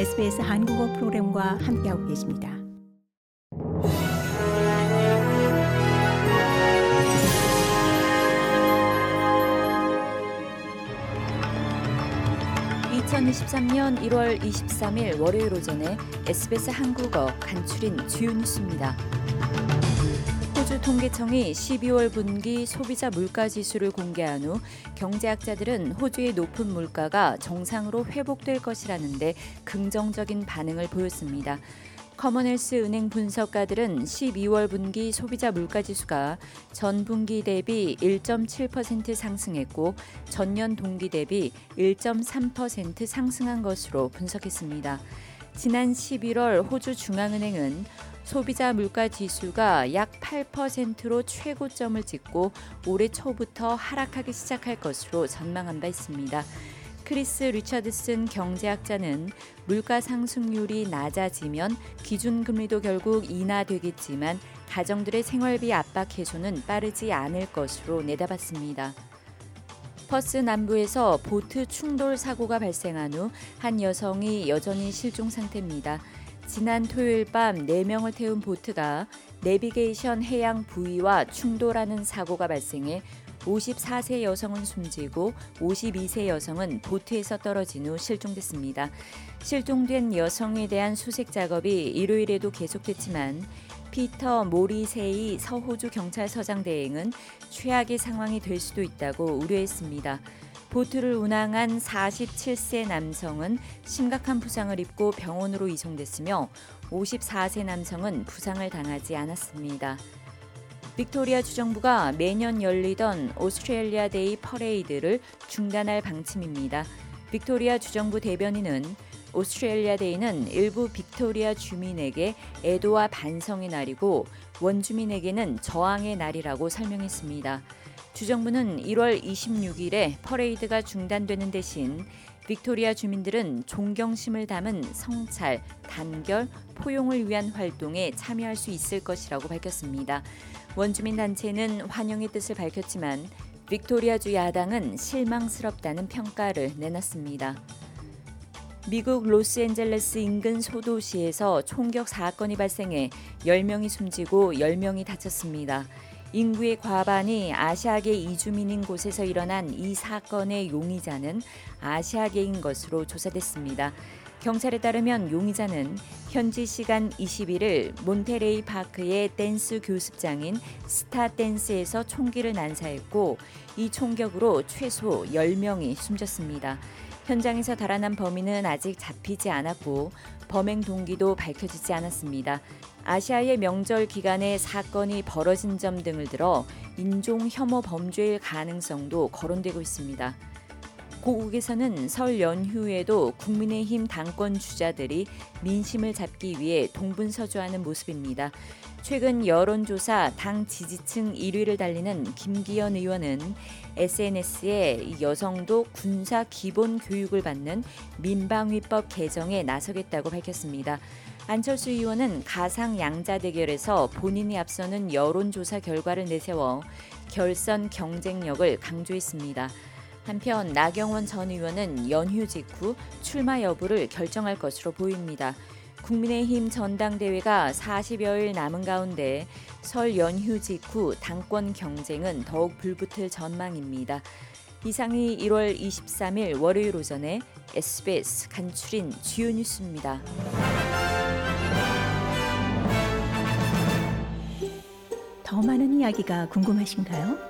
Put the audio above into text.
SBS 한국어 프로그램과 함께하고 계십니다. (2023년 1월 23일) 월요일 오전에 SBS 한국어 간추린 주요 뉴스입니다. 통계청이 12월 분기 소비자 물가 지수를 공개한 후 경제학자들은 호주의 높은 물가가 정상으로 회복될 것이라는데 긍정적인 반응을 보였습니다. 커먼헬스 은행 분석가들은 12월 분기 소비자 물가 지수가 전 분기 대비 1.7% 상승했고 전년 동기 대비 1.3% 상승한 것으로 분석했습니다. 지난 11월 호주 중앙은행은 소비자 물가 지수가 약 8%로 최고점을 찍고 올해 초부터 하락하기 시작할 것으로 전망한 바 있습니다. 크리스 리차드슨 경제학자는 물가 상승률이 낮아지면 기준금리도 결국 인하되겠지만 가정들의 생활비 압박 해소는 빠르지 않을 것으로 내다봤습니다. 퍼스 남부에서 보트 충돌 사고가 발생한 후 한 여성이 여전히 실종 상태입니다. 지난 토요일 밤 4명을 태운 보트가 내비게이션 해양 부이와 충돌하는 사고가 발생해 54세 여성은 숨지고 52세 여성은 보트에서 떨어진 후 실종됐습니다. 실종된 여성에 대한 수색 작업이 일요일에도 계속됐지만 피터 모리세이 서호주 경찰서장 대행은 최악의 상황이 될 수도 있다고 우려했습니다. 보트를 운항한 47세 남성은 심각한 부상을 입고 병원으로 이송됐으며 54세 남성은 부상을 당하지 않았습니다. 빅토리아 주정부가 매년 열리던 오스트레일리아 데이 퍼레이드를 중단할 방침입니다. 빅토리아 주정부 대변인은 오스트레일리아 데이는 일부 빅토리아 주민에게 애도와 반성의 날이고 원주민에게는 저항의 날이라고 설명했습니다. 주정부는 1월 26일에 퍼레이드가 중단되는 대신 빅토리아 주민들은 존경심을 담은 성찰, 단결, 포용을 위한 활동에 참여할 수 있을 것이라고 밝혔습니다. 원주민 단체는 환영의 뜻을 밝혔지만 빅토리아주 야당은 실망스럽다는 평가를 내놨습니다. 미국 로스앤젤레스 인근 소도시에서 총격 사건이 발생해 10명이 숨지고 10명이 다쳤습니다. 인구의 과반이 아시아계 이주민인 곳에서 일어난 이 사건의 용의자는 아시아계인 것으로 조사됐습니다. 경찰에 따르면 용의자는 현지 시간 21일 몬테레이 파크의 댄스 교습장인 스타 댄스에서 총기를 난사했고 이 총격으로 최소 10명이 숨졌습니다. 현장에서 달아난 범인은 아직 잡히지 않았고 범행 동기도 밝혀지지 않았습니다. 아시아의 명절 기간에 사건이 벌어진 점 등을 들어 인종 혐오 범죄일 가능성도 거론되고 있습니다. 고국에서는 설 연휴에도 국민의힘 당권 주자들이 민심을 잡기 위해 동분서주하는 모습입니다. 최근 여론조사 당 지지층 1위를 달리는 김기현 의원은 SNS에 여성도 군사 기본 교육을 받는 민방위법 개정에 나서겠다고 밝혔습니다. 안철수 의원은 가상 양자 대결에서 본인이 앞서는 여론조사 결과를 내세워 결선 경쟁력을 강조했습니다. 한편 나경원 전 의원은 연휴 직후 출마 여부를 결정할 것으로 보입니다. 국민의힘 전당대회가 40여일 남은 가운데 설 연휴 직후 당권 경쟁은 더욱 불붙을 전망입니다. 이상이 1월 23일 월요일 오전에 SBS 간추린 주요 뉴스입니다. 더 많은 이야기가 궁금하신가요?